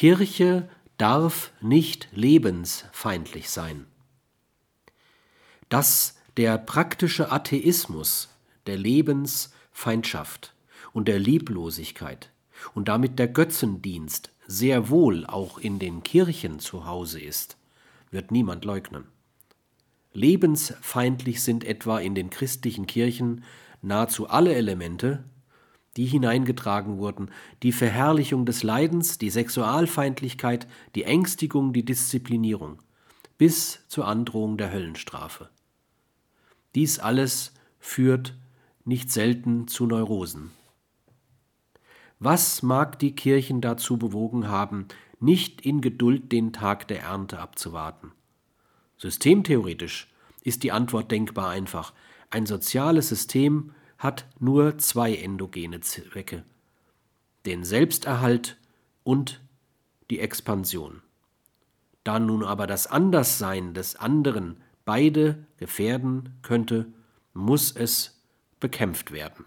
Kirche darf nicht lebensfeindlich sein. Dass der praktische Atheismus der Lebensfeindschaft und der Lieblosigkeit und damit der Götzendienst sehr wohl auch in den Kirchen zu Hause ist, wird niemand leugnen. Lebensfeindlich sind etwa in den christlichen Kirchen nahezu alle Elemente, die hineingetragen wurden, die Verherrlichung des Leidens, die Sexualfeindlichkeit, die Ängstigung, die Disziplinierung, bis zur Androhung der Höllenstrafe. Dies alles führt nicht selten zu Neurosen. Was mag die Kirchen dazu bewogen haben, nicht in Geduld den Tag der Ernte abzuwarten? Systemtheoretisch ist die Antwort denkbar einfach. Ein soziales System hat nur zwei endogene Zwecke, den Selbsterhalt und die Expansion. Da nun aber das Anderssein des anderen beide gefährden könnte, muss es bekämpft werden.